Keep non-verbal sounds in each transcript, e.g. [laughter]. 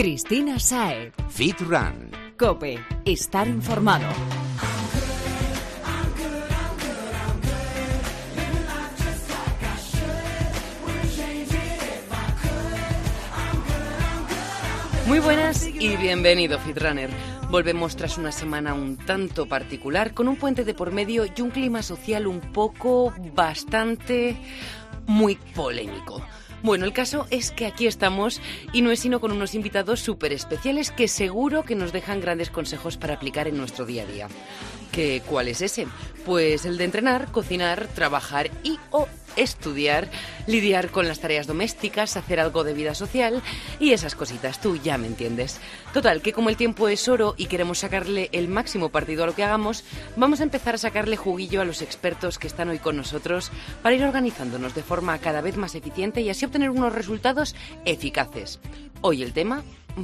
Cristina Sae. Fit Run. Cope. Estar informado. Muy buenas y bienvenido Fitrunner. Volvemos tras una semana un tanto particular, con un puente de por medio y un clima social un poco bastante muy polémico. Bueno, el caso es que aquí estamos y no es sino con unos invitados súper especiales que seguro que nos dejan grandes consejos para aplicar en nuestro día a día. ¿Qué, ¿Cuál es ese? Pues el de entrenar, cocinar, trabajar y o estudiar, lidiar con las tareas domésticas, hacer algo de vida social y esas cositas, tú ya me entiendes. Total, que como el tiempo es oro y queremos sacarle el máximo partido a lo que hagamos, vamos a empezar a sacarle juguillo a los expertos que están hoy con nosotros para ir organizándonos de forma cada vez más eficiente y así obtener unos resultados eficaces. Hoy el tema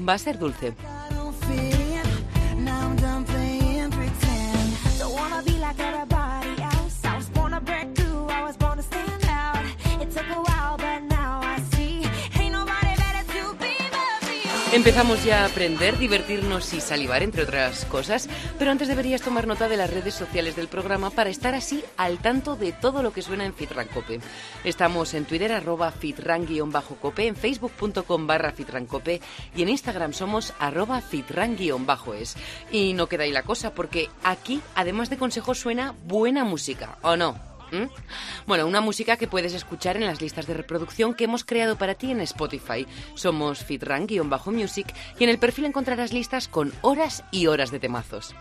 va a ser dulce. Empezamos ya a aprender, divertirnos y salivar, entre otras cosas, pero antes deberías tomar nota de las redes sociales del programa para estar así al tanto de todo lo que suena en Fitrancope. Estamos en Twitter arroba fitran-cope, en facebook.com barra fitrancope y en Instagram somos arroba fitran-es. Y no queda ahí la cosa, porque aquí, además de consejos, suena buena música, ¿o no? ¿Mm? Bueno, una música que puedes escuchar en las listas de reproducción que hemos creado para ti en Spotify. Somos fitran-music y en el perfil encontrarás listas con horas y horas de temazos.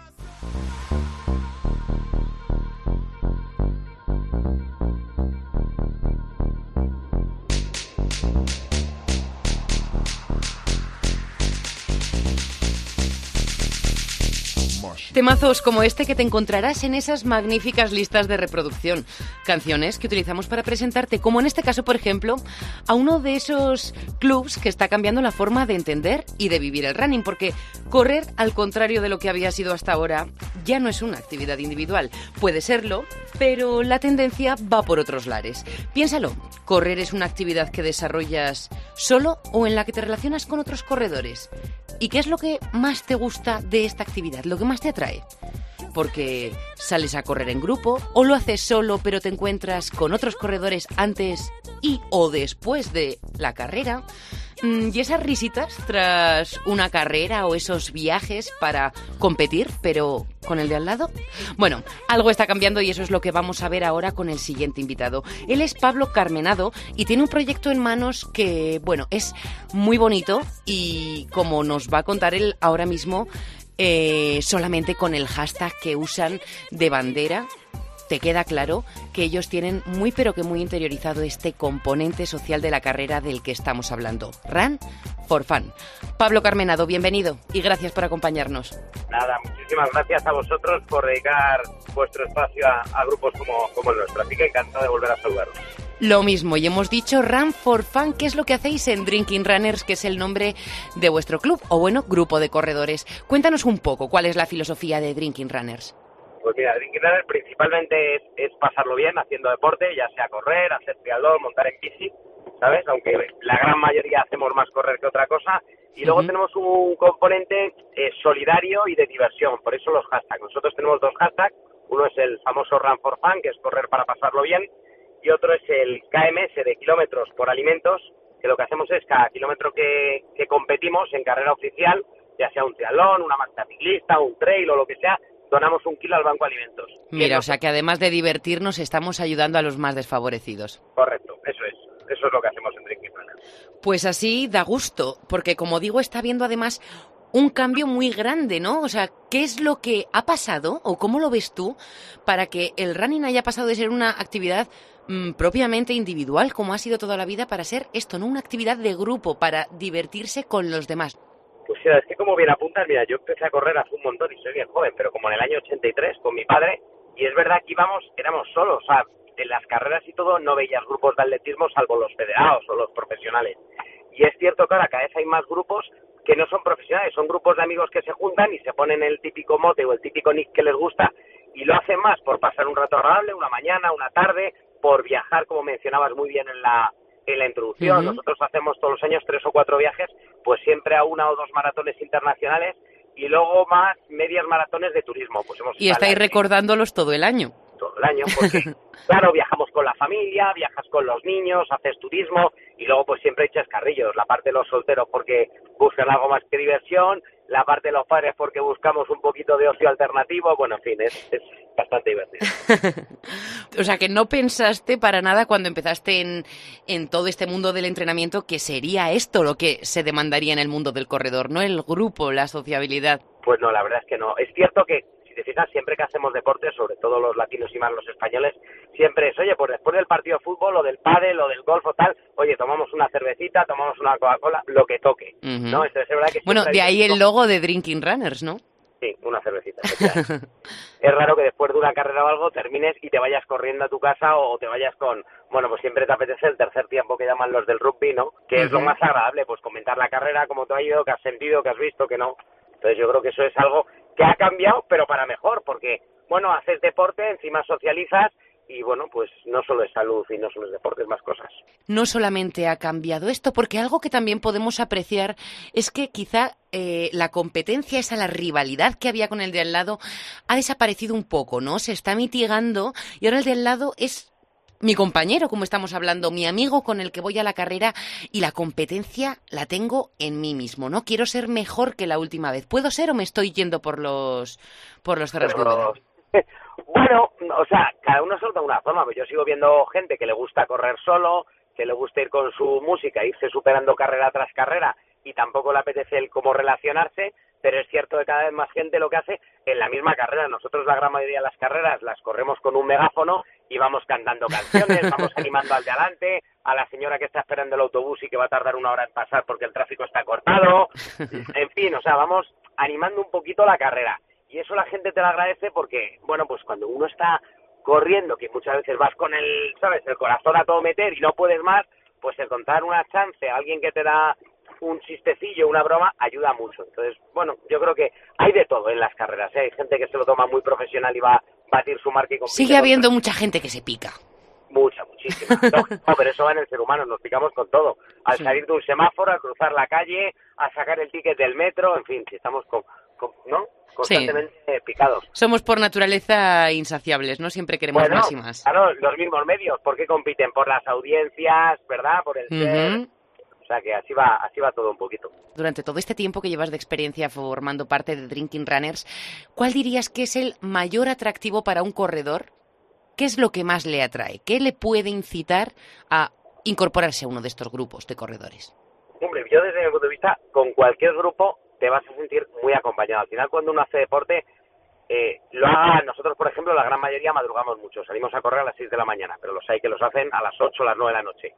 Temazos como este que te encontrarás en esas magníficas listas de reproducción. Canciones que utilizamos para presentarte, como en este caso, por ejemplo, a uno de esos clubs que está cambiando la forma de entender y de vivir el running, porque correr, al contrario de lo que había sido hasta ahora, ya no es una actividad individual. Puede serlo, pero la tendencia va por otros lares. Piénsalo, correr es una actividad que desarrollas solo o en la que te relacionas con otros corredores. ¿Y qué es lo que más te gusta de esta actividad? ¿Lo que más te atrae? Porque sales a correr en grupo o lo haces solo pero te encuentras con otros corredores antes y o después de la carrera. Mm, y esas risitas tras una carrera o esos viajes para competir, pero con el de al lado. Bueno, algo está cambiando y eso es lo que vamos a ver ahora con el siguiente invitado. Él es Pablo Carmenado y tiene un proyecto en manos que, bueno, es muy bonito y como nos va a contar él ahora mismo, eh, solamente con el hashtag que usan de bandera te queda claro que ellos tienen muy pero que muy interiorizado este componente social de la carrera del que estamos hablando. Run for Fun. Pablo Carmenado, bienvenido y gracias por acompañarnos. Nada, muchísimas gracias a vosotros por dedicar vuestro espacio a, grupos como, el nuestro. Así que encantado de volver a saludaros. Lo mismo, y hemos dicho Run for Fun, ¿qué es lo que hacéis en Drinking Runners, que es el nombre de vuestro club, o bueno, grupo de corredores? Cuéntanos un poco cuál es la filosofía de Drinking Runners. Pues mira, Drinking Runners principalmente es, pasarlo bien haciendo deporte, ya sea correr, hacer triatlón, montar en bici, ¿sabes? Aunque la gran mayoría hacemos más correr que otra cosa. Y luego tenemos un componente eh, solidario y de diversión, por eso los hashtags. Nosotros tenemos dos hashtags, uno es el famoso Run for Fun, que es correr para pasarlo bien, y otro es el KMS de kilómetros por alimentos, que lo que hacemos es cada kilómetro que, competimos en carrera oficial, ya sea un triatlón, una marcha ciclista, un trail o lo que sea, donamos un kilo al Banco Alimentos. Mira, o sea que además de divertirnos, estamos ayudando a los más desfavorecidos. Correcto, eso es. Eso es lo que hacemos en Drinking Pues así da gusto, porque como digo, está habiendo además un cambio muy grande, ¿no? O sea, ¿qué es lo que ha pasado o cómo lo ves tú para que el running haya pasado de ser una actividad Mm, propiamente individual, como ha sido toda la vida, para ser esto, ¿no? Una actividad de grupo, para divertirse con los demás. Pues sí, es que como bien apuntas, mira, yo empecé a correr hace un montón y soy bien joven, pero como en el año 83 con mi padre, y es verdad que íbamos, éramos solos, o sea, en las carreras y todo no veías grupos de atletismo salvo los federados o los profesionales. Y es cierto que ahora cada vez hay más grupos que no son profesionales, son grupos de amigos que se juntan y se ponen el típico mote o el típico nick que les gusta y lo hacen más por pasar un rato agradable, una mañana, una tarde, por viajar, como mencionabas muy bien en la, en la introducción. Nosotros hacemos todos los años tres o cuatro viajes, pues siempre a una o dos maratones internacionales y luego más medias maratones de turismo. Pues hemos y estáis recordándolos todo el año. Todo el año, porque [laughs] claro, viajamos con la familia, viajas con los niños, haces turismo y luego pues siempre echas carrillos, la parte de los solteros porque buscan algo más que diversión, la parte de los padres porque buscamos un poquito de ocio alternativo, bueno, en fin, es, es bastante divertido. [laughs] o sea, que no pensaste para nada cuando empezaste en, en todo este mundo del entrenamiento que sería esto lo que se demandaría en el mundo del corredor, no el grupo, la sociabilidad. Pues no, la verdad es que no. Es cierto que siempre que hacemos deporte, sobre todo los latinos y más los españoles, siempre es, oye, pues después del partido de fútbol o del pádel o del golf o tal, oye, tomamos una cervecita, tomamos una Coca-Cola, lo que toque, ¿no? es verdad que bueno, de ahí el logo de Drinking Runners, ¿no? Sí, una cervecita. [laughs] es raro que después de una carrera o algo termines y te vayas corriendo a tu casa o te vayas con, bueno, pues siempre te apetece el tercer tiempo que llaman los del rugby, ¿no? Que es lo más agradable, pues comentar la carrera, cómo te ha ido, qué has sentido, qué has visto, que no. Entonces yo creo que eso es algo que ha cambiado, pero para mejor, porque, bueno, haces deporte, encima socializas y bueno, pues no solo es salud y no solo es deporte, es más cosas. No solamente ha cambiado esto, porque algo que también podemos apreciar es que quizá eh, la competencia, esa la rivalidad que había con el de al lado, ha desaparecido un poco, ¿no? Se está mitigando y ahora el de al lado es mi compañero, como estamos hablando, mi amigo con el que voy a la carrera y la competencia la tengo en mí mismo, ¿no? Quiero ser mejor que la última vez. ¿Puedo ser o me estoy yendo por los por los cerros [laughs] Bueno, o sea, cada uno suelta una forma. Yo sigo viendo gente que le gusta correr solo, que le gusta ir con su música, irse superando carrera tras carrera y tampoco le apetece el cómo relacionarse, pero es cierto que cada vez más gente lo que hace en la misma carrera. Nosotros la gran mayoría de las carreras las corremos con un megáfono y vamos cantando canciones, [laughs] vamos animando al de adelante, a la señora que está esperando el autobús y que va a tardar una hora en pasar porque el tráfico está cortado, [laughs] en fin, o sea, vamos animando un poquito la carrera. Y eso la gente te lo agradece porque, bueno, pues cuando uno está corriendo, que muchas veces vas con el, ¿sabes?, el corazón a todo meter y no puedes más, pues encontrar una chance, alguien que te da un chistecillo, una broma, ayuda mucho. Entonces, bueno, yo creo que hay de todo en las carreras. ¿eh? Hay gente que se lo toma muy profesional y va batir su marca y Sigue habiendo mucha gente que se pica. Mucha, muchísima. [laughs] No, pero eso va en el ser humano, nos picamos con todo. Al salir de un semáforo, a cruzar la calle, a sacar el ticket del metro, en fin, si estamos con, ¿no? constantemente picados. Somos por naturaleza insaciables, ¿no? Siempre queremos más y más. Claro, los mismos medios, ¿por qué compiten? Por las audiencias, ¿verdad? Por el ser, o sea que así va, así va todo un poquito. Durante todo este tiempo que llevas de experiencia formando parte de Drinking Runners, ¿cuál dirías que es el mayor atractivo para un corredor? ¿Qué es lo que más le atrae? ¿Qué le puede incitar a incorporarse a uno de estos grupos de corredores? Hombre, yo desde mi punto de vista, con cualquier grupo te vas a sentir muy acompañado. Al final, cuando uno hace deporte, eh, lo haga, nosotros, por ejemplo, la gran mayoría madrugamos mucho. Salimos a correr a las 6 de la mañana, pero los hay que los hacen a las 8 o las 9 de la noche.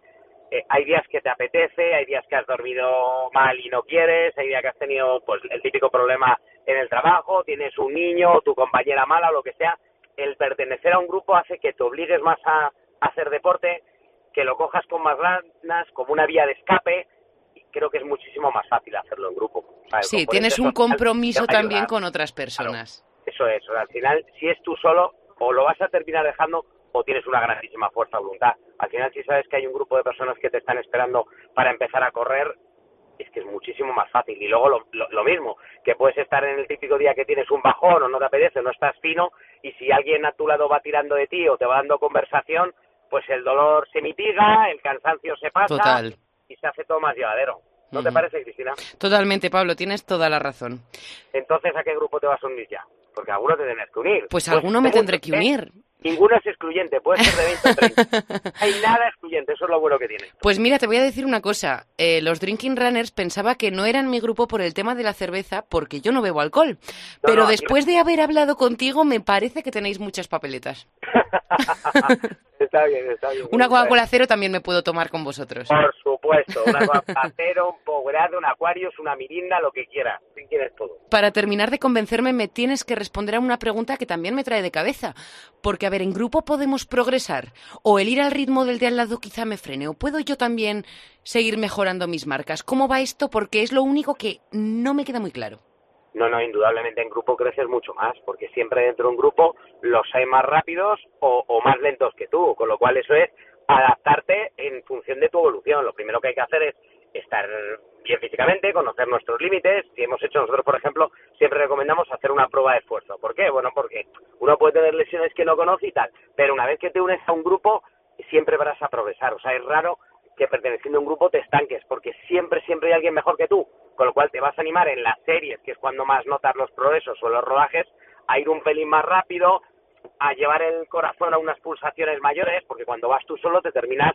Eh, hay días que te apetece, hay días que has dormido mal y no quieres, hay días que has tenido pues el típico problema en el trabajo, tienes un niño, tu compañera mala o lo que sea. El pertenecer a un grupo hace que te obligues más a, hacer deporte, que lo cojas con más ganas, como una vía de escape, y creo que es muchísimo más fácil hacerlo en grupo. Sí, tienes un compromiso también con otras personas. eso es, al final, si es tú solo, o lo vas a terminar dejando o tienes una grandísima fuerza de voluntad. Al final, si sabes que hay un grupo de personas que te están esperando para empezar a correr, es que es muchísimo más fácil. Y luego lo, mismo, que puedes estar en el típico día que tienes un bajón o no te apetece, no estás fino, y si alguien a tu lado va tirando de ti o te va dando conversación, pues el dolor se mitiga, el cansancio se pasa y se hace todo más llevadero. ¿No te parece, Cristina? Totalmente, Pablo, tienes toda la razón. Entonces, ¿a qué grupo te vas a unir ya? Porque alguno te tienes que unir. Pues, alguno me tendré que unir. Ninguno es excluyente, puede ser de 20 o 30. Hay nada excluyente, eso es lo bueno que tiene. Pues mira, te voy a decir una cosa. Eh, los Drinking Runners pensaba que no eran mi grupo por el tema de la cerveza, porque yo no bebo alcohol. Pero después de haber hablado contigo, me parece que tenéis muchas papeletas. [laughs] [laughs] está bien, está bien. Una Coca-Cola cero también me puedo tomar con vosotros. Por supuesto, una Coca-Cola cero, un Powerade, un Aquarius, una Mirinda, lo que quieras. quieres todo. Para terminar de convencerme, me tienes que responder a una pregunta que también me trae de cabeza. Porque a ver, en grupo podemos progresar, o el ir al ritmo del de al lado quizá me frene, o puedo yo también seguir mejorando mis marcas. ¿Cómo va esto? Porque es lo único que no me queda muy claro. No, no, indudablemente en grupo creces mucho más, porque siempre dentro de un grupo los hay más rápidos o, más lentos que tú, con lo cual eso es adaptarte en función de tu evolución. Lo primero que hay que hacer es estar bien físicamente, conocer nuestros límites. Si hemos hecho nosotros, por ejemplo, siempre recomendamos hacer una prueba de esfuerzo. ¿Por qué? Bueno, porque uno puede tener lesiones que no conoce y tal, pero una vez que te unes a un grupo, siempre vas a progresar. O sea, es raro que perteneciendo a un grupo te estanques, porque siempre, siempre hay alguien mejor que tú, con lo cual te vas a animar en las series, que es cuando más notas los progresos o los rodajes, a ir un pelín más rápido, a llevar el corazón a unas pulsaciones mayores, porque cuando vas tú solo te terminas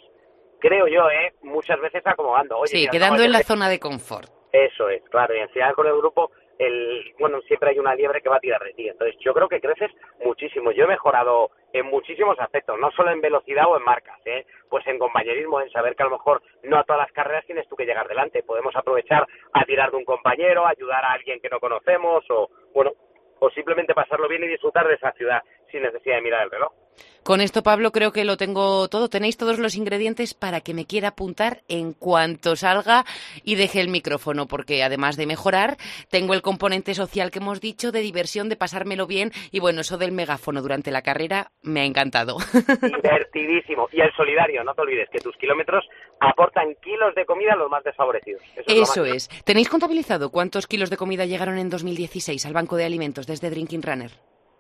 creo yo, ¿eh? muchas veces acomodando. Oye, sí, quedando en la zona de confort. Eso es, claro, y en final con el grupo, el, bueno, siempre hay una liebre que va a tirar de ti. Entonces, yo creo que creces muchísimo. Yo he mejorado en muchísimos aspectos, no solo en velocidad o en marcas, ¿eh? pues en compañerismo, en saber que a lo mejor no a todas las carreras tienes tú que llegar delante. Podemos aprovechar a tirar de un compañero, ayudar a alguien que no conocemos o, bueno, o simplemente pasarlo bien y disfrutar de esa ciudad sin necesidad de mirar el reloj. Con esto, Pablo, creo que lo tengo todo. Tenéis todos los ingredientes para que me quiera apuntar en cuanto salga y deje el micrófono, porque además de mejorar, tengo el componente social que hemos dicho, de diversión, de pasármelo bien. Y bueno, eso del megáfono durante la carrera me ha encantado. [laughs] Divertidísimo. Y el solidario, no te olvides que tus kilómetros aportan kilos de comida a los más desfavorecidos. Eso, es. ¿Tenéis contabilizado cuántos kilos de comida llegaron en 2016 al Banco de Alimentos desde Drinking Runner?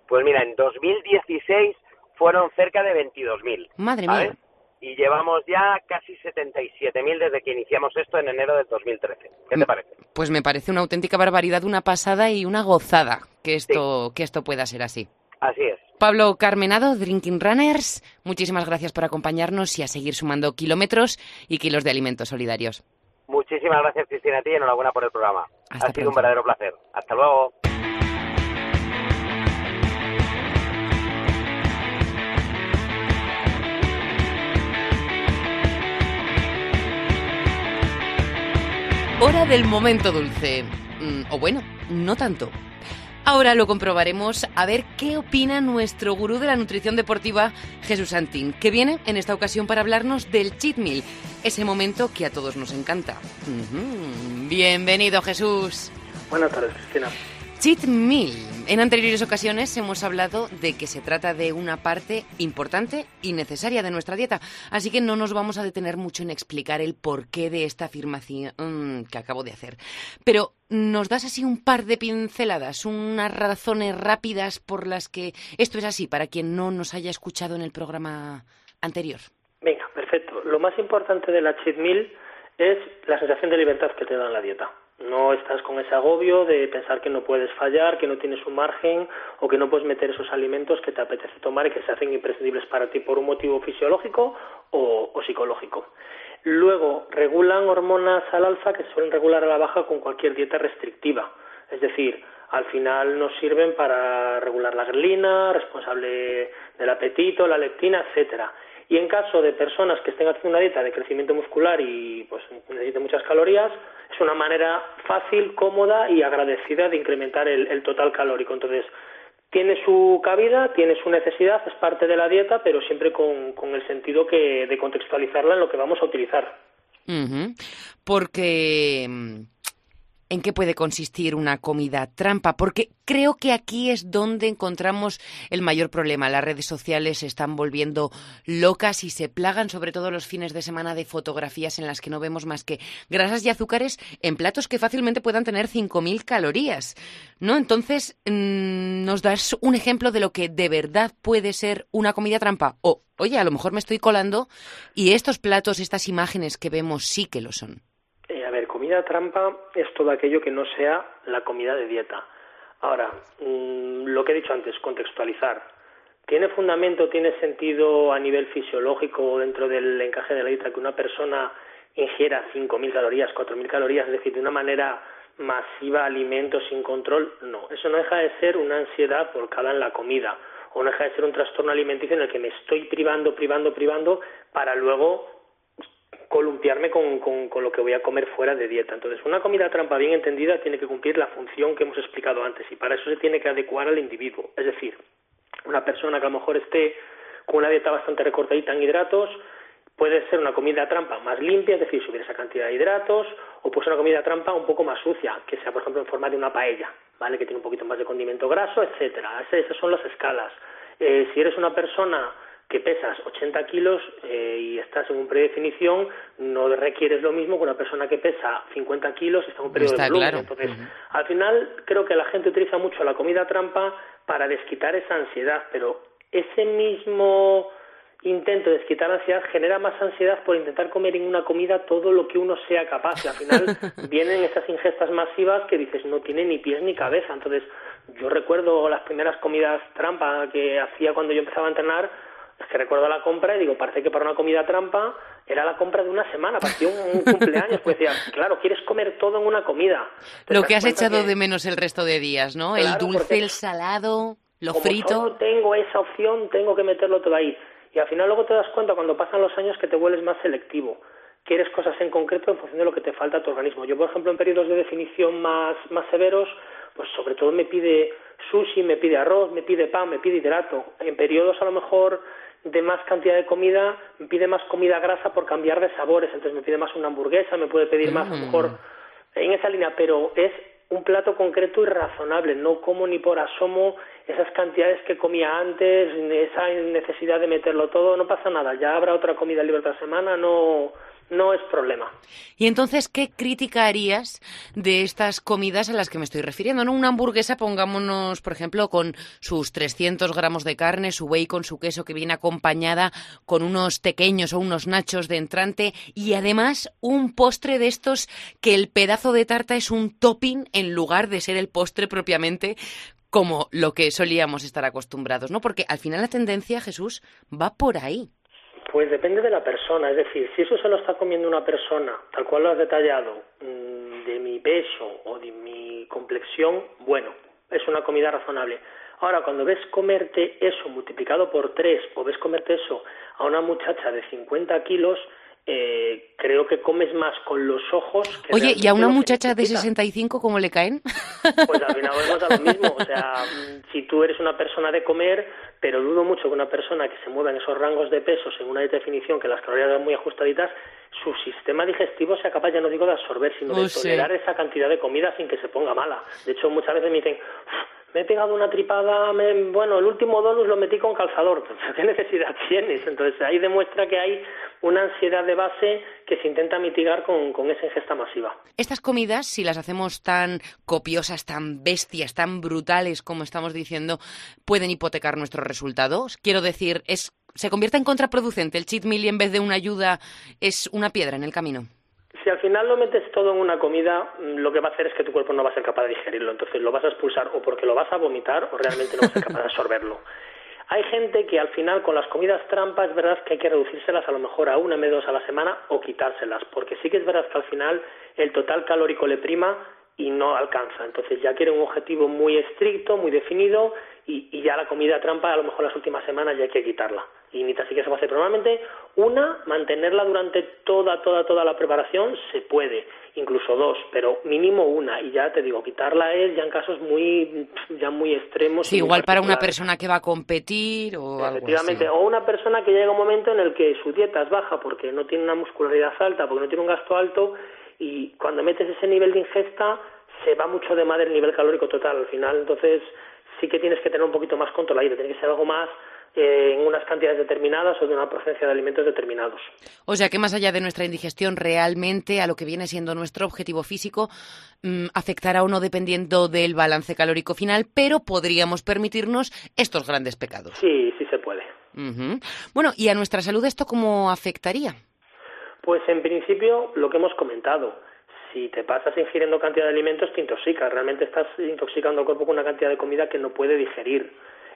Pues mira, en 2016 fueron cerca de 22.000. Madre mía. Y llevamos ya casi 77.000 desde que iniciamos esto en enero del 2013. ¿Qué te parece? Pues me parece una auténtica barbaridad, una pasada y una gozada que esto, que esto pueda ser así. Así es. Pablo Carmenado, Drinking Runners, muchísimas gracias por acompañarnos y a seguir sumando kilómetros y kilos de alimentos solidarios. Muchísimas gracias, Cristina, a ti y enhorabuena por el programa. ha sido un verdadero placer. Hasta luego. Hora del momento dulce. Mm, o bueno, no tanto. Ahora lo comprobaremos a ver qué opina nuestro gurú de la nutrición deportiva, Jesús Santín, que viene en esta ocasión para hablarnos del cheat meal, ese momento que a todos nos encanta. Bienvenido, Jesús. Buenas tardes, Cristina. Cheat meal. En anteriores ocasiones hemos hablado de que se trata de una parte importante y necesaria de nuestra dieta, así que no nos vamos a detener mucho en explicar el porqué de esta afirmación que acabo de hacer. Pero nos das así un par de pinceladas, unas razones rápidas por las que esto es así, para quien no nos haya escuchado en el programa anterior. Venga, perfecto. Lo más importante de la cheat meal es la sensación de libertad que te da la dieta. No estás con ese agobio de pensar que no puedes fallar, que no tienes un margen o que no puedes meter esos alimentos que te apetece tomar y que se hacen imprescindibles para ti por un motivo fisiológico o, psicológico. Luego, regulan hormonas al alza que suelen regular a la baja con cualquier dieta restrictiva. Es decir, al final nos sirven para regular la grelina, responsable del apetito, la leptina, etcétera. Y en caso de personas que estén haciendo una dieta de crecimiento muscular y pues necesiten muchas calorías, es una manera fácil, cómoda y agradecida de incrementar el, total calórico. Entonces, tiene su cabida, tiene su necesidad, es parte de la dieta, pero siempre con, el sentido que, de contextualizarla en lo que vamos a utilizar. Porque mm, en qué puede consistir una comida trampa, porque creo que aquí es donde encontramos el mayor problema. Las redes sociales se están volviendo locas y se plagan, sobre todo los fines de semana, de fotografías en las que no vemos más que grasas y azúcares en platos que fácilmente puedan tener 5.000 calorías. ¿No? Entonces, mm, ¿nos das un ejemplo de lo que de verdad puede ser una comida trampa? O, oye, a lo mejor me estoy colando y estos platos, estas imágenes que vemos sí que lo son trampa es todo aquello que no sea la comida de dieta. Ahora, mm, lo que he dicho antes, contextualizar. ¿Tiene fundamento, tiene sentido a nivel fisiológico dentro del encaje de la dieta que una persona ingiera 5.000 calorías, 4.000 calorías, es decir, de una manera masiva alimentos sin control? No, eso no deja de ser una ansiedad volcada en la comida o no deja de ser un trastorno alimenticio en el que me estoy privando, privando, privando para luego columpiarme con, con, lo que voy a comer fuera de dieta. Entonces, una comida trampa bien entendida tiene que cumplir la función que hemos explicado antes y para eso se tiene que adecuar al individuo. Es decir, una persona que a lo mejor esté con una dieta bastante recortadita en hidratos, puede ser una comida trampa más limpia, es decir, subir esa cantidad de hidratos, o puede ser una comida trampa un poco más sucia, que sea, por ejemplo, en forma de una paella, ¿vale? Que tiene un poquito más de condimento graso, etcétera. Esas son las escalas. Eh, si eres una persona que pesas 80 kilos eh, y estás en un predefinición, no requieres lo mismo que una persona que pesa 50 kilos y está en un periodo de volumen. Entonces, al final creo que la gente utiliza mucho la comida trampa para desquitar esa ansiedad, pero ese mismo intento de desquitar ansiedad genera más ansiedad por intentar comer en una comida todo lo que uno sea capaz. Y al final [laughs] vienen esas ingestas masivas que dices no tiene ni pies ni cabeza. Entonces, yo recuerdo las primeras comidas trampa que hacía cuando yo empezaba a entrenar, es que recuerdo la compra y digo, parece que para una comida trampa era la compra de una semana, parecía un, cumpleaños, pues decía, claro, quieres comer todo en una comida. Lo que has echado de menos el resto de días, ¿no? el dulce, el salado, lo como frito. Solo tengo esa opción, tengo que meterlo todo ahí. Y al final luego te das cuenta cuando pasan los años que te vuelves más selectivo. Quieres cosas en concreto en función de lo que te falta a tu organismo. Yo, por ejemplo, en periodos de definición más, más severos, pues sobre todo me pide sushi, me pide arroz, me pide pan, me pide hidrato. En periodos a lo mejor de más cantidad de comida, me pide más comida grasa por cambiar de sabores, entonces me pide más una hamburguesa, me puede pedir más, a lo mm. mejor en esa línea, pero es un plato concreto y razonable, no como ni por asomo esas cantidades que comía antes, esa necesidad de meterlo todo, no pasa nada, ya habrá otra comida libre otra semana, no, no es problema. Y entonces, ¿qué crítica harías de estas comidas a las que me estoy refiriendo? ¿no? Una hamburguesa, pongámonos, por ejemplo, con sus 300 gramos de carne, su bacon, su queso, que viene acompañada con unos pequeños o unos nachos de entrante y además un postre de estos que el pedazo de tarta es un topping en lugar de ser el postre propiamente como lo que solíamos estar acostumbrados, ¿no? Porque al final la tendencia, Jesús, va por ahí. Pues depende de la persona, es decir, si eso se lo está comiendo una persona, tal cual lo has detallado, mm, de mi peso o de mi complexión, bueno, es una comida razonable. Ahora, cuando ves comerte eso multiplicado por tres o ves comerte eso a una muchacha de 50 kilos, eh, creo que comes más con los ojos. Oye, ¿y a una muchacha de 65 cómo le caen? Pues al final [laughs] volvemos a lo mismo. O sea, si tú eres una persona de comer, pero dudo mucho que una persona que se mueva en esos rangos de pesos en una definición que las calorías son muy ajustaditas, su sistema digestivo sea capaz, ya no digo de absorber, sino de tolerar esa cantidad de comida sin que se ponga mala. De hecho, muchas veces me dicen, me he pegado una tripada, bueno, el último donus lo metí con calzador, [laughs] ¿qué necesidad tienes? Entonces ahí demuestra que hay una ansiedad de base que se intenta mitigar con, esa ingesta masiva. Estas comidas, si las hacemos tan copiosas, tan bestias, tan brutales como estamos diciendo, pueden hipotecar nuestros resultados. Quiero decir, es, se convierte en contraproducente. El cheat meal en vez de una ayuda es una piedra en el camino si al final lo metes todo en una comida, mm, lo que va a hacer es que tu cuerpo no va a ser capaz de digerirlo. Entonces lo vas a expulsar o porque lo vas a vomitar o realmente no vas a ser capaz de absorberlo. [laughs] Hay gente que al final con las comidas trampas es verdad que hay que reducírselas a lo mejor a una, dos a la semana o quitárselas, porque sí que es verdad que al final el total calórico le prima y no alcanza. Entonces ya quiere un objetivo muy estricto, muy definido y, y ya la comida trampa a lo mejor las últimas semanas ya hay que quitarla y ni sí que se va a hacer. Normalmente, una, mantenerla durante toda, toda, toda la preparación se puede, incluso dos, pero mínimo una. Y ya te digo, quitarla es ya en casos muy, ya muy extremos. Sí, igual para una persona que va a competir o Efectivamente, algo o una persona que llega un momento en el que su dieta es baja porque no tiene una muscularidad alta, porque no tiene un gasto alto, y cuando metes ese nivel de ingesta, se va mucho de madre el nivel calórico total. Al final, entonces, sí que tienes que tener un poquito más controlado, tiene que ser algo más en unas cantidades determinadas o de una procedencia de alimentos determinados. O sea que más allá de nuestra indigestión, realmente a lo que viene siendo nuestro objetivo físico, mm, afectará o no dependiendo del balance calórico final, pero podríamos permitirnos estos grandes pecados. Sí, sí se puede. Bueno, ¿y a nuestra salud esto cómo afectaría? Pues en principio lo que hemos comentado. Si te pasas ingiriendo cantidad de alimentos, te intoxicas. Realmente estás intoxicando el cuerpo con una cantidad de comida que no puede digerir.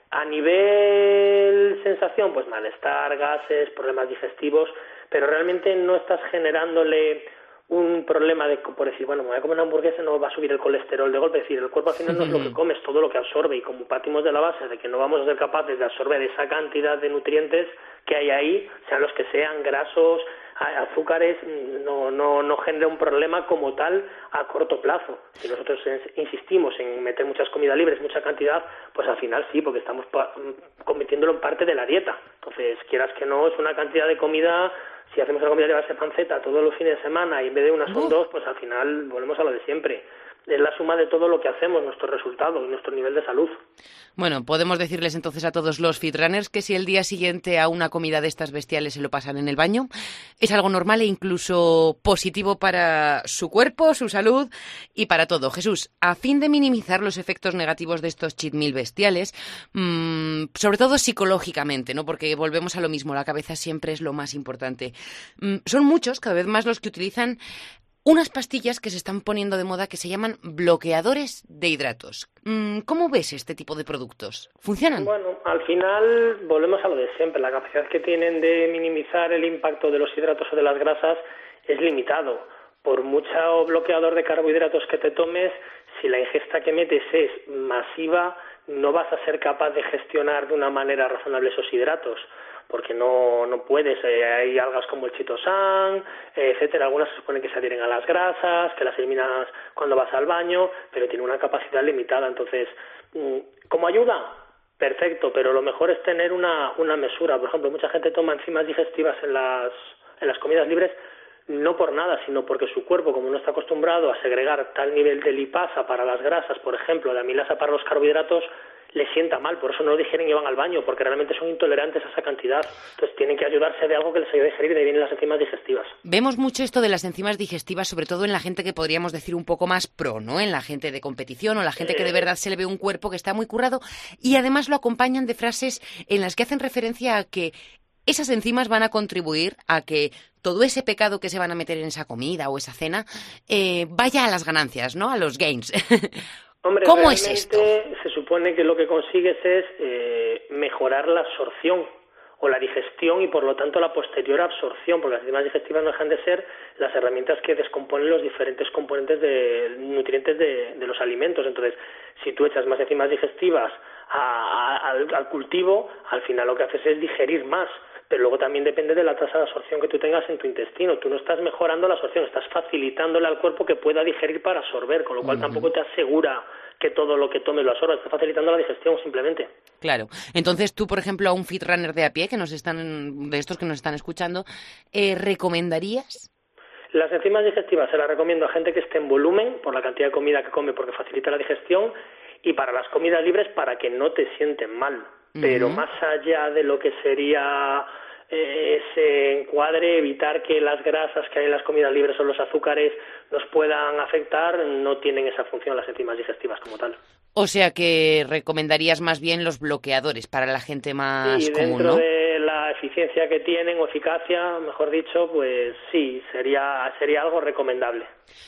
A nivel sensación, pues malestar, gases, problemas digestivos, pero realmente no estás generándole un problema de, por decir, bueno, me voy a comer una hamburguesa, no va a subir el colesterol de golpe. Es decir, el cuerpo al final no es lo que comes, todo lo que absorbe. Y como partimos de la base de que no vamos a ser capaces de absorber esa cantidad de nutrientes que hay ahí, sean los que sean, grasos, azúcares no, no, no genera un problema como tal a corto plazo. Si nosotros insistimos en meter muchas comidas libres, mucha cantidad, pues al final sí, porque estamos convirtiéndolo en parte de la dieta. Entonces, quieras que no, es una cantidad de comida si hacemos la comida de base panceta todos los fines de semana y en vez de una son dos, pues al final volvemos a lo de siempre. Es la suma de todo lo que hacemos, nuestro resultado y nuestro nivel de salud. Bueno, podemos decirles entonces a todos los fitrunners que si el día siguiente a una comida de estas bestiales se lo pasan en el baño, es algo normal e incluso positivo para su cuerpo, su salud y para todo. Jesús, a fin de minimizar los efectos negativos de estos cheat meal bestiales, mmm, sobre todo psicológicamente, ¿no? Porque volvemos a lo mismo, la cabeza siempre es lo más importante. Mmm, son muchos, cada vez más los que utilizan unas pastillas que se están poniendo de moda que se llaman bloqueadores de hidratos. Mm, ¿Cómo ves este tipo de productos? ¿Funcionan? Bueno, al final volvemos a lo de siempre. La capacidad que tienen de minimizar el impacto de los hidratos o de las grasas es limitado. Por mucho bloqueador de carbohidratos que te tomes, si la ingesta que metes es masiva, no vas a ser capaz de gestionar de una manera razonable esos hidratos porque no, no puedes. Eh, hay algas como el chitosan, eh, etcétera. Algunas se supone que se adhieren a las grasas, que las eliminas cuando vas al baño, pero tiene una capacidad limitada. Entonces, mm, ¿como ayuda? Perfecto, pero lo mejor es tener una, una mesura. Por ejemplo, mucha gente toma enzimas digestivas en las, en las comidas libres no por nada, sino porque su cuerpo, como no está acostumbrado a segregar tal nivel de lipasa para las grasas, por ejemplo, de amilasa para los carbohidratos, le sienta mal, por eso no lo digieren y van al baño, porque realmente son intolerantes a esa cantidad. Entonces tienen que ayudarse de algo que les ayude a digerir, de ahí vienen las enzimas digestivas. Vemos mucho esto de las enzimas digestivas, sobre todo en la gente que podríamos decir un poco más pro, ¿no? En la gente de competición o la gente que de eh. verdad se le ve un cuerpo que está muy currado y además lo acompañan de frases en las que hacen referencia a que esas enzimas van a contribuir a que todo ese pecado que se van a meter en esa comida o esa cena eh, vaya a las ganancias, ¿no? A los gains. [laughs] Hombre, ¿Cómo es esto? Se supone que lo que consigues es eh, mejorar la absorción o la digestión y por lo tanto la posterior absorción, porque las enzimas digestivas no dejan de ser las herramientas que descomponen los diferentes componentes de nutrientes de, los alimentos. Entonces, si tú echas más enzimas digestivas al cultivo, al final lo que haces es digerir más pero luego también depende de la tasa de absorción que tú tengas en tu intestino. Tú no estás mejorando la absorción, estás facilitándole al cuerpo que pueda digerir para absorber, con lo cual tampoco te asegura que todo lo que tome lo absorba, estás facilitando la digestión simplemente. Claro. Entonces tú, por ejemplo, a un fit runner de a pie, que nos están, de estos que nos están escuchando, eh, ¿recomendarías? Las enzimas digestivas se las recomiendo a gente que esté en volumen, por la cantidad de comida que come, porque facilita la digestión, y para las comidas libres para que no te sienten mal pero más allá de lo que sería eh, ese encuadre, evitar que las grasas que hay en las comidas libres o los azúcares nos puedan afectar, no tienen esa función las enzimas digestivas como tal. O sea que recomendarías más bien los bloqueadores para la gente más sí, común, dentro de la eficiencia que tienen o eficacia, mejor dicho, pues sí, sería sería algo recomendable.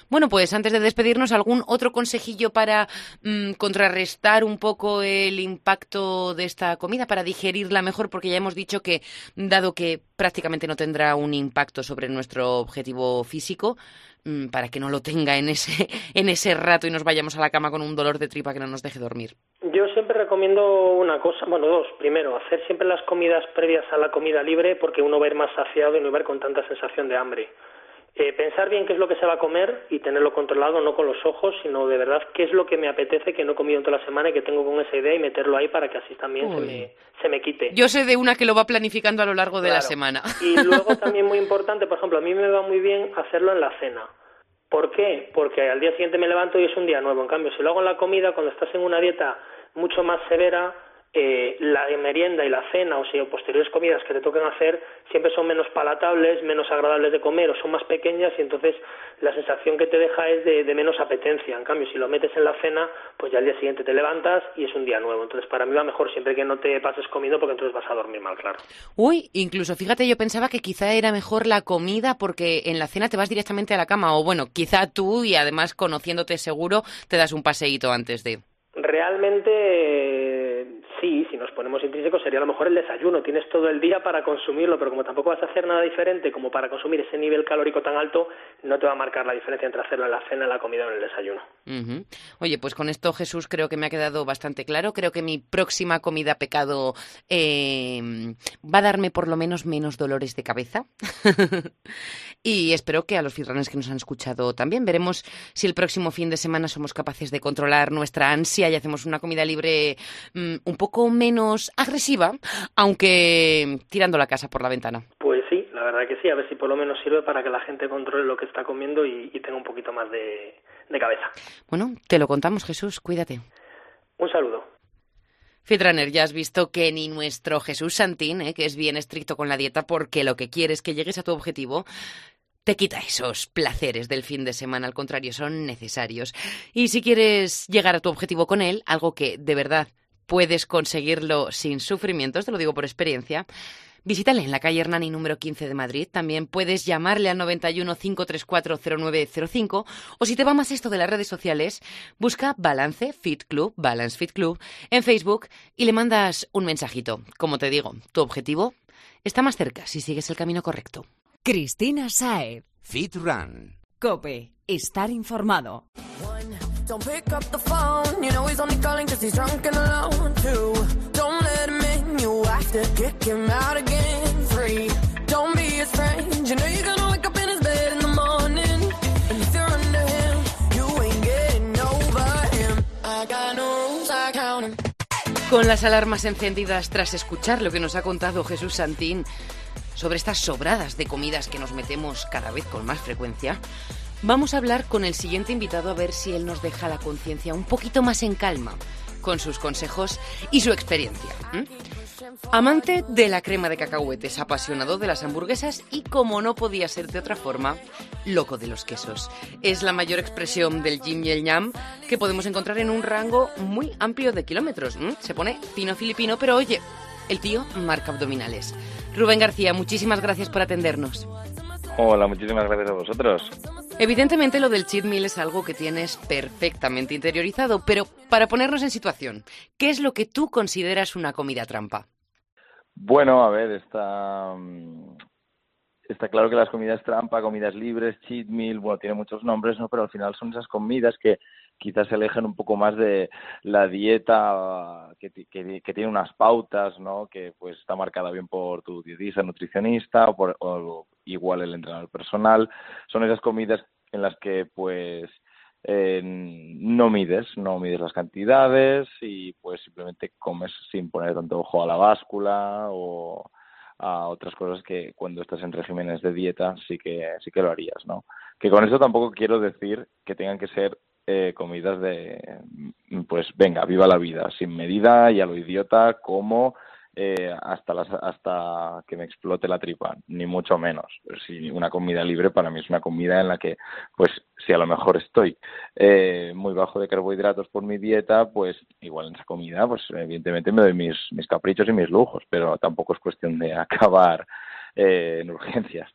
Bueno, pues antes de despedirnos, ¿algún otro consejillo para mm, contrarrestar un poco el impacto de esta comida, para digerirla mejor? Porque ya hemos dicho que, dado que prácticamente no tendrá un impacto sobre nuestro objetivo físico, mm, para que no lo tenga en ese, [laughs] en ese rato y nos vayamos a la cama con un dolor de tripa que no nos deje dormir. Recomiendo una cosa, bueno, dos. Primero, hacer siempre las comidas previas a la comida libre porque uno va a ir más saciado y no va a ir con tanta sensación de hambre. Eh, pensar bien qué es lo que se va a comer y tenerlo controlado, no con los ojos, sino de verdad qué es lo que me apetece, que no he comido en toda la semana y que tengo con esa idea y meterlo ahí para que así también se me, se me quite. Yo sé de una que lo va planificando a lo largo de la semana. Y luego [laughs] también muy importante, por ejemplo, a mí me va muy bien hacerlo en la cena. ¿Por qué? Porque al día siguiente me levanto y es un día nuevo. En cambio, si lo hago en la comida, cuando estás en una dieta mucho más severa, eh, la merienda y la cena o si posteriores comidas que te toquen hacer siempre son menos palatables, menos agradables de comer o son más pequeñas y entonces la sensación que te deja es de, menos apetencia. En cambio, si lo metes en la cena, pues ya al día siguiente te levantas y es un día nuevo. Entonces, para mí va mejor siempre que no te pases comiendo porque entonces vas a dormir mal, claro. Uy, incluso fíjate, yo pensaba que quizá era mejor la comida porque en la cena te vas directamente a la cama o bueno, quizá tú y además conociéndote seguro te das un paseíto antes de. Realmente nos ponemos intrínsecos sería a lo mejor el desayuno. Tienes todo el día para consumirlo, pero como tampoco vas a hacer nada diferente como para consumir ese nivel calórico tan alto, no te va a marcar la diferencia entre hacerlo en la cena, en la comida o en el desayuno. Oye, pues con esto Jesús creo que me ha quedado bastante claro. Creo que mi próxima comida pecado eh, va a darme por lo menos menos dolores de cabeza. [laughs] y espero que a los firranes que nos han escuchado también. Veremos si el próximo fin de semana somos capaces de controlar nuestra ansia y hacemos una comida libre mm, un poco menos agresiva, aunque tirando la casa por la ventana. Pues sí, la verdad que sí, a ver si por lo menos sirve para que la gente controle lo que está comiendo y, tenga un poquito más de, cabeza. Bueno, te lo contamos, Jesús, cuídate. Un saludo. Fitrunner, ya has visto que ni nuestro Jesús Santín, eh, que es bien estricto con la dieta porque lo que quiere es que llegues a tu objetivo, te quita esos placeres del fin de semana, al contrario, son necesarios. Y si quieres llegar a tu objetivo con él, algo que de verdad puedes conseguirlo sin sufrimientos, te lo digo por experiencia, Visítale en la calle Hernani número 15 de Madrid. También puedes llamarle al 91 534 0905 o si te va más esto de las redes sociales, busca Balance Fit Club, Balance Fit Club en Facebook y le mandas un mensajito. Como te digo, tu objetivo está más cerca si sigues el camino correcto. Cristina Sae. Fit Run. Cope. Estar informado. Don't pick up the phone, you know he's only calling cause he's drunk and alone. Two, don't let him in, you have to kick him out again. Three, don't be his friend, you know you're gonna wake up in his bed in the morning. And you ain't getting. I got no him. Con las alarmas encendidas tras escuchar lo que nos ha contado Jesús Santín sobre estas sobradas de comidas que nos metemos cada vez con más frecuencia, vamos a hablar con el siguiente invitado a ver si él nos deja la conciencia un poquito más en calma con sus consejos y su experiencia. Amante de la crema de cacahuetes, apasionado de las hamburguesas y, como no podía ser de otra forma, loco de los quesos. Es la mayor expresión del yin y el yang que podemos encontrar en un rango muy amplio de kilómetros. Se pone fino filipino, pero oye, el tío marca abdominales. Rubén García, muchísimas gracias por atendernos. Hola, muchísimas gracias a vosotros. Evidentemente lo del cheat meal es algo que tienes perfectamente interiorizado, pero para ponernos en situación, ¿qué es lo que tú consideras una comida trampa? Bueno, a ver, está, mm, está claro que las comidas trampa, comidas libres, cheat meal, bueno, tiene muchos nombres, ¿no? Pero al final son esas comidas que quizás se alejan un poco más de la dieta que, que, tiene unas pautas, ¿no? Que pues está marcada bien por tu dietista, nutricionista o, por, igual el entrenador personal. Son esas comidas en las que pues eh, no mides, no mides las cantidades y pues simplemente comes sin poner tanto ojo a la báscula o a otras cosas que cuando estás en regímenes de dieta sí que sí que lo harías, ¿no? Que con eso tampoco quiero decir que tengan que ser eh, comidas de, pues venga, viva la vida, sin medida y a lo idiota, como eh, hasta, las, hasta que me explote la tripa, ni mucho menos. Si una comida libre para mí es una comida en la que, pues, si a lo mejor estoy eh, muy bajo de carbohidratos por mi dieta, pues igual en esa comida, pues evidentemente me doy mis, mis caprichos y mis lujos, pero tampoco es cuestión de [laughs] acabar en urgencias.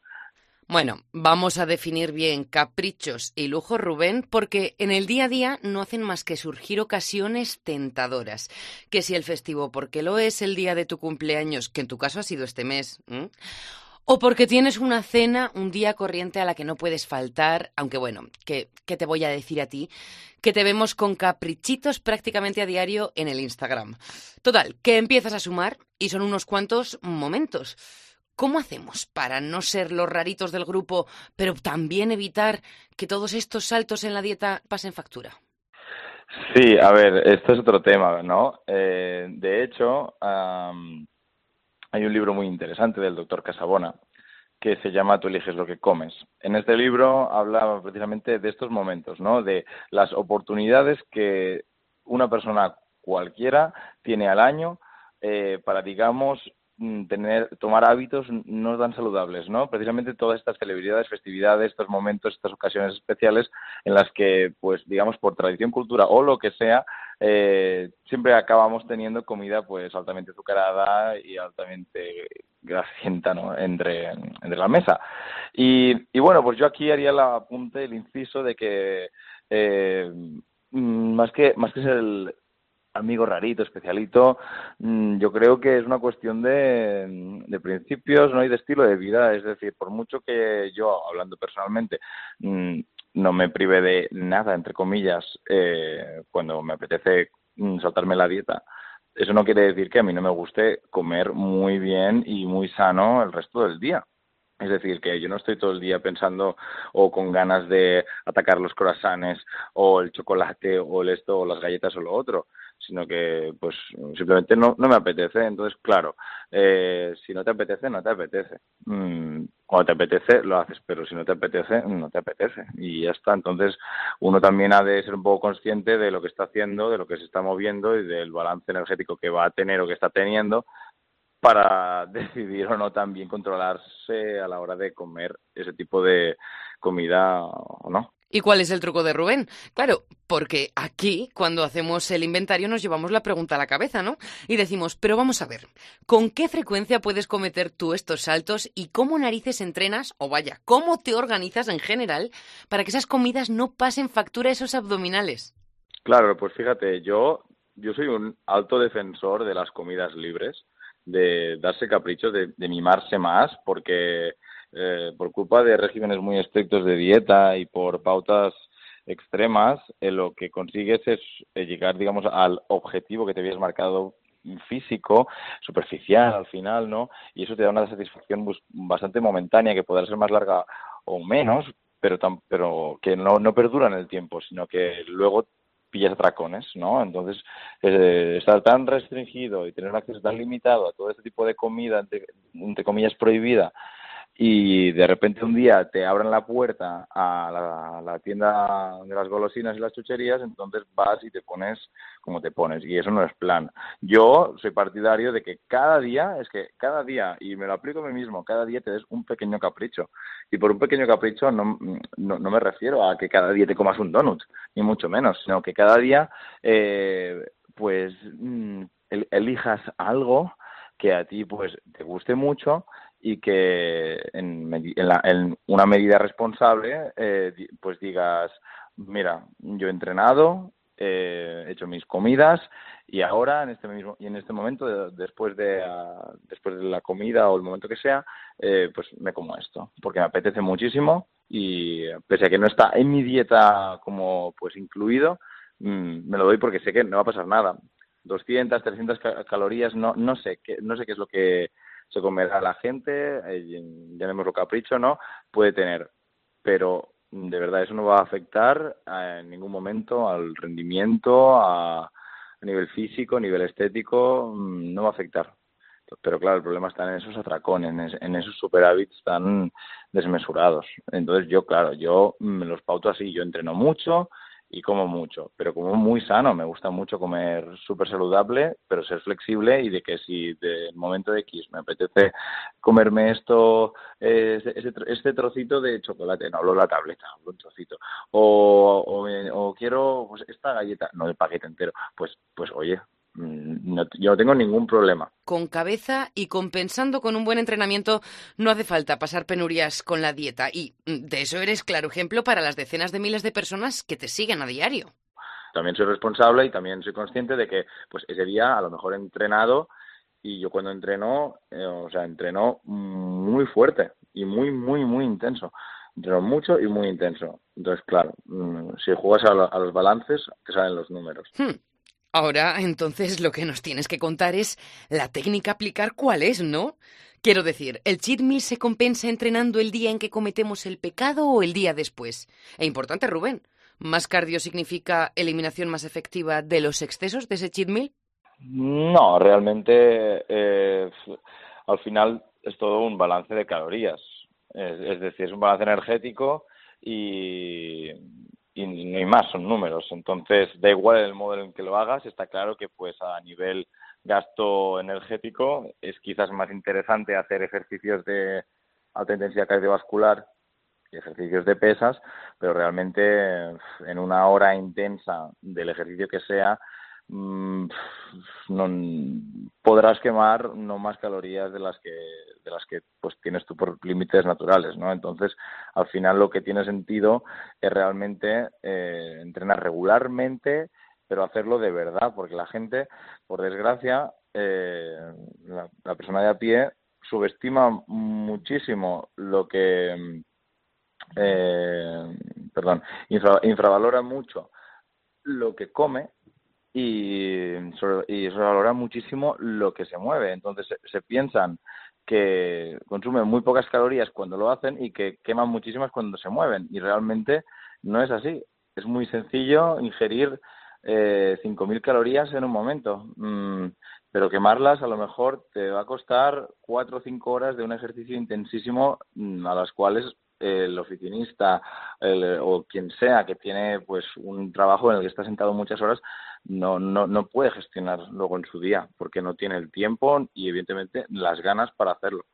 Bueno, vamos a definir bien caprichos y lujo, Rubén, porque en el día a día no hacen más que surgir ocasiones tentadoras. Que si el festivo, porque lo es el día de tu cumpleaños, que en tu caso ha sido este mes, o porque tienes una cena, un día corriente a la que no puedes faltar, aunque bueno, ¿qué, ¿qué te voy a decir a ti? Que te vemos con caprichitos prácticamente a diario en el Instagram. Total, que empiezas a sumar y son unos cuantos momentos. ¿Cómo hacemos para no ser los raritos del grupo, pero también evitar que todos estos saltos en la dieta pasen factura? Sí, a ver, esto es otro tema, ¿no? Eh, de hecho, hay un libro muy interesante del doctor Casabona que se llama Tú eliges lo que comes. En este libro habla precisamente de estos momentos, ¿no? De las oportunidades que una persona cualquiera tiene al año eh, para, digamos, tener tomar hábitos no tan saludables, ¿no? Precisamente todas estas celebridades, festividades, estos momentos, estas ocasiones especiales en las que, pues, digamos, por tradición, cultura o lo que sea, eh, siempre acabamos teniendo comida, pues, altamente azucarada y altamente grasienta, ¿no? Entre, entre la mesa. Y, y bueno, pues yo aquí haría la apunte, el inciso de que eh, mm, más que más que ser el, amigo rarito, especialito, mm, yo creo que es una cuestión de, principios ¿no? y de estilo de vida. Es decir, por mucho que yo, hablando personalmente, mm, no me prive de nada, entre comillas, eh, cuando me apetece mm, saltarme la dieta, eso no quiere decir que a mí no me guste comer muy bien y muy sano el resto del día. Es decir, que yo no estoy todo el día pensando o con ganas de atacar los croissants o el chocolate o el esto o las galletas o lo otro, sino que pues simplemente no, no me apetece. Entonces, claro, eh, si no te apetece, no te apetece. Mm, cuando te apetece, lo haces, pero si no te apetece, no te apetece. Y ya está. Entonces, uno también ha de ser un poco consciente de lo que está haciendo, de lo que se está moviendo y del balance energético que va a tener o que está teniendo para [laughs] decidir o no también controlarse a la hora de comer ese tipo de comida o no. ¿Y cuál es el truco de Rubén? Claro, porque aquí, cuando hacemos el inventario, nos llevamos la pregunta a la cabeza, ¿no? Y decimos, pero vamos a ver, ¿con qué frecuencia puedes cometer tú estos saltos y cómo narices entrenas, o vaya, cómo te organizas en general para que esas comidas no pasen factura a esos abdominales? Claro, pues fíjate, yo, yo soy un alto defensor de las comidas libres, de darse caprichos, de mimarse más, porque eh, por culpa de regímenes muy estrictos de dieta y por pautas extremas, eh, lo que consigues es eh, llegar, digamos, al objetivo que te habías marcado físico, superficial al final, ¿no? Y eso te da una satisfacción bastante momentánea que podrá ser más larga o menos, pero, pero que no, no perdura en el tiempo, sino que luego pillas atracones, ¿no? Entonces, estar tan restringido y tener un acceso tan limitado a todo este tipo de comida, entre comillas, prohibida, y de repente un día te abren la puerta a la, tienda de las golosinas y las chucherías, entonces vas y te pones como te pones y eso no es plan. Yo soy partidario de que cada día, es que cada día, y me lo aplico a mí mismo, cada día te des un pequeño capricho. Y por un pequeño capricho no, no, me refiero a que cada día te comas un donut, ni mucho menos, sino que cada día eh, pues mm, elijas algo que a ti pues te guste mucho y que en, en, una medida responsable eh, pues digas mira yo he entrenado he hecho mis comidas y ahora en este mismo y en este momento después de ah, después de la comida o el momento que sea eh, pues me como esto porque me apetece muchísimo y pese a que no está en mi dieta como pues incluido mm, me lo doy porque sé que no va a pasar nada. 200 300 calorías no no sé qué no sé qué es lo que se comerá la gente, eh, llamémoslo capricho, ¿no? Puede tener, pero de verdad eso no va a afectar en ningún momento al rendimiento, a, nivel físico, a nivel estético, mm, no va a afectar. Pero claro, el problema está en esos atracones, en, esos superávits tan desmesurados. Entonces yo, claro, yo me los pauto así, yo entreno mucho, y como mucho, pero como muy sano. Me gusta mucho comer súper saludable, pero ser flexible y de que si de momento de X me apetece comerme esto, este, trocito de chocolate, no hablo la tableta, hablo un trocito, o, o, quiero pues, esta galleta, no el paquete entero, pues, pues oye, Mm, yo no tengo ningún problema. Con cabeza y compensando con un buen entrenamiento, no hace falta pasar penurias con la dieta. Y mm, de eso eres claro ejemplo para las decenas de miles de personas que te siguen a diario. También soy responsable y también soy consciente de que pues ese día a lo mejor he entrenado y yo cuando entreno, eh, o sea, entreno muy fuerte y muy, muy, muy intenso. Entreno mucho y muy intenso. Entonces, claro, mm, si juegas a, los balances, te salen los números. Hmm. Ahora, entonces, lo que nos tienes que contar es la técnica aplicar cuál es, ¿no? Quiero decir, ¿el cheat meal se compensa entrenando el día en que cometemos el pecado o el día después? E importante, Rubén, ¿más cardio significa eliminación más efectiva de los excesos de ese cheat meal? No, realmente eh, al final es todo un balance de calorías. es decir, es un balance energético y y no hay más, son números. Entonces, da igual el modo en que lo hagas, está claro que pues a nivel gasto energético es quizás más interesante hacer ejercicios de alta intensidad cardiovascular y ejercicios de pesas, pero realmente en una hora intensa del ejercicio que sea, Mm, no, podrás quemar no más calorías de las que de las que pues tienes tú por límites naturales no entonces al final lo que tiene sentido es realmente eh, entrenar regularmente pero hacerlo de verdad porque la gente por desgracia eh, la, persona de a pie subestima muchísimo lo que eh, perdón infravalora mucho lo que come y, y se valora muchísimo lo que se mueve. Entonces se, piensan que consumen muy pocas calorías cuando lo hacen y que queman muchísimas cuando se mueven. Y realmente no es así. Es muy sencillo ingerir eh, 5.000 calorías en un momento. Mm, pero quemarlas a lo mejor te va a costar cuatro o cinco horas de un ejercicio intensísimo mm, a las cuales el oficinista o quien sea que tiene pues un trabajo en el que está sentado muchas horas no, no, no puede gestionar luego en su día porque no tiene el tiempo y evidentemente las ganas para hacerlo.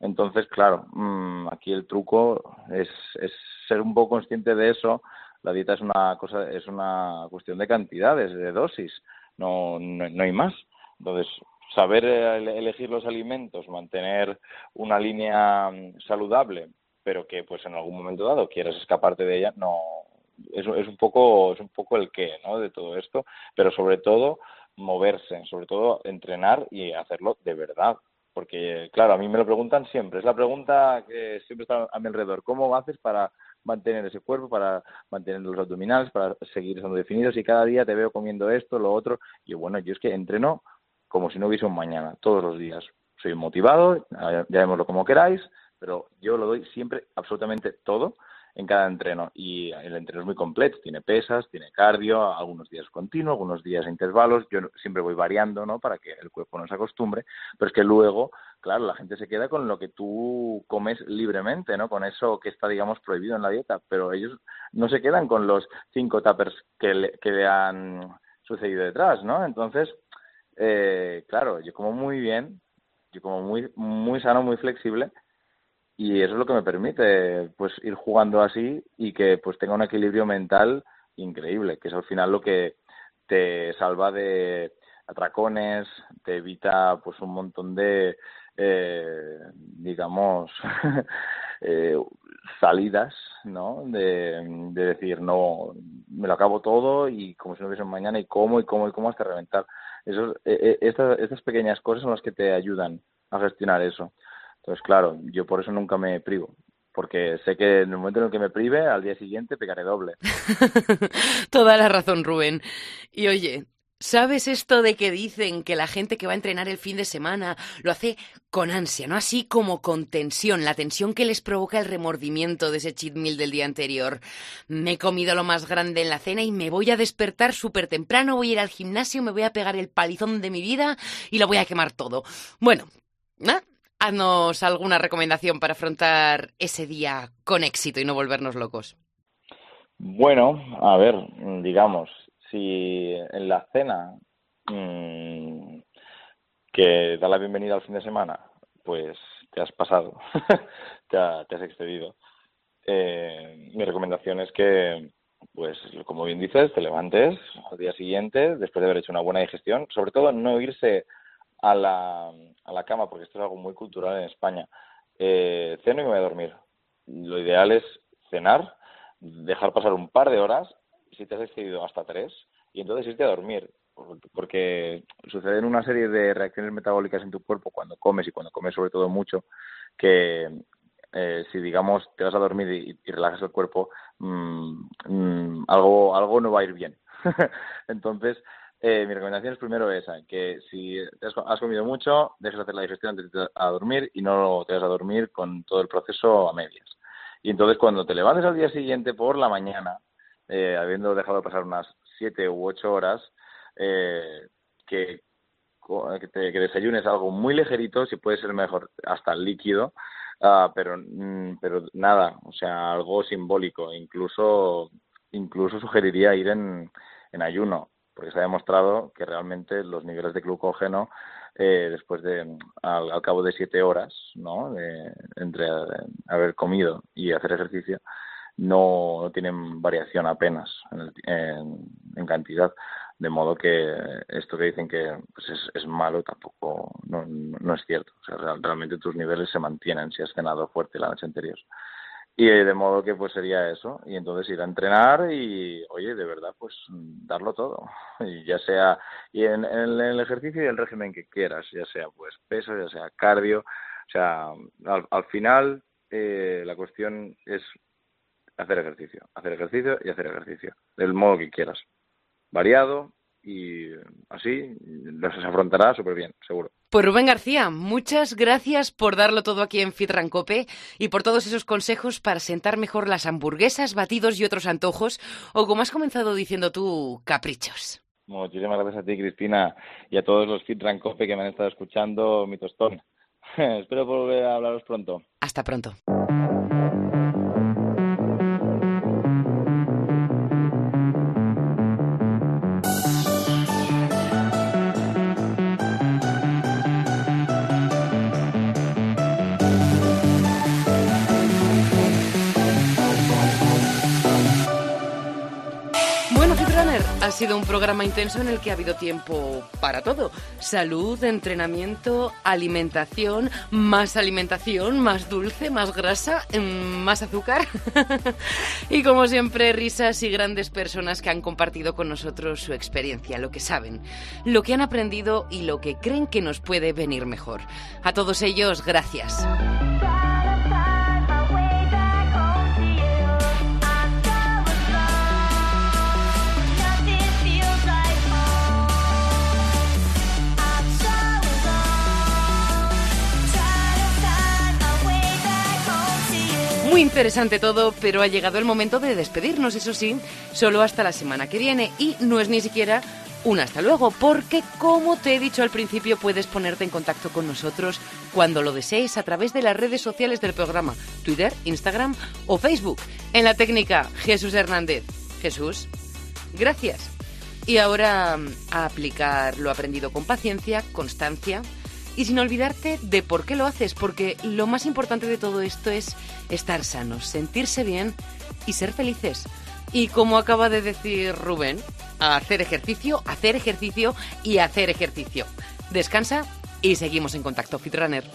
Entonces, claro, mm, aquí el truco es, es ser un poco consciente de eso. La dieta es una cosa, es una cuestión de cantidades, de dosis, no, no, no hay más. Entonces, saber elegir los alimentos, mantener una línea mm, saludable, pero que pues en algún momento dado quieras escaparte de ella, no es, es un poco es un poco el qué, ¿no? de todo esto, pero sobre todo moverse, sobre todo entrenar y hacerlo de verdad, porque claro, a mí me lo preguntan siempre, es la pregunta que siempre está a mi alrededor, ¿cómo haces para mantener ese cuerpo, para mantener los abdominales, para seguir estando definidos y cada día te veo comiendo esto, lo otro, y bueno, yo es que entreno como si no hubiese un mañana, todos los días. Soy motivado, ya como queráis, pero yo lo doy siempre absolutamente todo en cada entreno y el entreno es muy completo, tiene pesas, tiene cardio, algunos días continuo, algunos días intervalos, yo siempre voy variando, ¿no? Para que el cuerpo no se acostumbre, pero es que luego, claro, la gente se queda con lo que tú comes libremente, ¿no? Con eso que está, digamos, prohibido en la dieta, pero ellos no se quedan con los cinco tuppers que le, que le han sucedido detrás, ¿no? Entonces, eh, claro, yo como muy bien, yo como muy, muy sano, muy flexible, y eso es lo que me permite pues ir jugando así y que pues tenga un equilibrio mental increíble, que es al final lo que te salva de atracones, te evita pues un montón de eh, digamos [laughs] eh, salidas, ¿no? De, de, decir no me lo acabo todo y como si no hubiese mañana y como y como y como hasta reventar. Eso, eh, estas, estas pequeñas cosas son las que te ayudan a gestionar eso. Entonces, claro, yo por eso nunca me privo porque sé que en el momento en el que me prive, al día siguiente pegaré doble. [laughs] Toda la razón, Rubén. Y oye, ¿Sabes esto de que dicen que la gente que va a entrenar el fin de semana lo hace con ansia, no así como con tensión, la tensión que les provoca el remordimiento de ese cheat meal del día anterior? Me he comido lo más grande en la cena y me voy a despertar súper temprano, voy a ir al gimnasio, me voy a pegar el palizón de mi vida y lo voy a quemar todo. Bueno, ¿eh? Haznos alguna recomendación para afrontar ese día con éxito y no volvernos locos. Bueno, a ver, digamos, si en la cena mmm, que da la bienvenida al fin de semana, pues te has pasado, [laughs] te, has excedido. Eh, mi recomendación es que, pues, como bien dices, te levantes al día siguiente, después de haber hecho una buena digestión, sobre todo no irse a la, a la cama, porque esto es algo muy cultural en España. Eh, ceno y me voy a dormir. Lo ideal es cenar, dejar pasar un par de horas, si te has excedido hasta tres, y entonces irte a dormir, porque suceden una serie de reacciones metabólicas en tu cuerpo cuando comes y cuando comes sobre todo mucho, que eh, si digamos te vas a dormir y, relajas el cuerpo, mmm, mmm, algo, algo no va a ir bien. [laughs] entonces, eh, mi recomendación es primero esa, que si has comido mucho, dejes hacer la digestión antes de a dormir y no te vas a dormir con todo el proceso a medias. Y entonces cuando te levantes al día siguiente por la mañana, eh, habiendo dejado pasar unas siete u ocho horas, eh, que, que, desayunes algo muy ligerito, si puede ser mejor hasta líquido, uh, pero, mm, pero nada, o sea, algo simbólico. Incluso, incluso sugeriría ir en, en ayuno porque se ha demostrado que realmente los niveles de glucógeno eh, después de al, cabo de siete horas no entre haber comido y hacer ejercicio no, tienen variación apenas en, en, cantidad. De modo que esto que dicen que pues es, es, malo tampoco no, no es cierto. O sea realmente tus niveles se mantienen si has cenado fuerte la noche anterior y de modo que pues sería eso. Y entonces ir a entrenar y oye de verdad pues darlo todo. [laughs] Ya sea y en, el ejercicio y el régimen que quieras ya sea pues peso ya sea cardio. O sea al, final eh, la cuestión es hacer ejercicio hacer ejercicio y hacer ejercicio del modo que quieras. Variado y así los afrontará súper bien seguro Pues Rubén García, muchas gracias por darlo todo aquí en Fit Rancope y por todos esos consejos para sentar mejor las hamburguesas, batidos y otros antojos, o como has comenzado diciendo tú, caprichos. Muchísimas gracias a ti, Cristina, y a todos los Fit Rancope que me han estado escuchando, mi tostón. [laughs] Espero volver a hablaros pronto. Hasta pronto. Ha sido un programa intenso en el que ha hado tiempo para todo. Salud, entrenamiento, alimentación, más alimentación, más dulce, más grasa, mm, más azúcar. [laughs] y como siempre, risas y grandes personas que han compartido con nosotros su experiencia, lo que saben, lo que han aprendido y lo que creen que nos puede venir mejor. A todos ellos, gracias. Interesante todo, pero ha llegado el momento de despedirnos, eso sí, solo hasta la semana que viene. Y no es ni siquiera un hasta luego, porque como te he dicho al principio, puedes ponerte en contacto con nosotros cuando lo desees a través de las redes sociales del programa, Twitter, Instagram o Facebook. En la técnica, Jesús Hernández. Jesús, gracias. Y ahora a aplicar lo aprendido con paciencia, constancia y sin olvidarte de por qué lo haces, porque lo más importante de todo esto es estar sanos, sentirse bien y ser felices. Y como acaba de decir Rubén, hacer ejercicio, hacer ejercicio y hacer ejercicio. Descansa y seguimos en contacto, Fitrunner.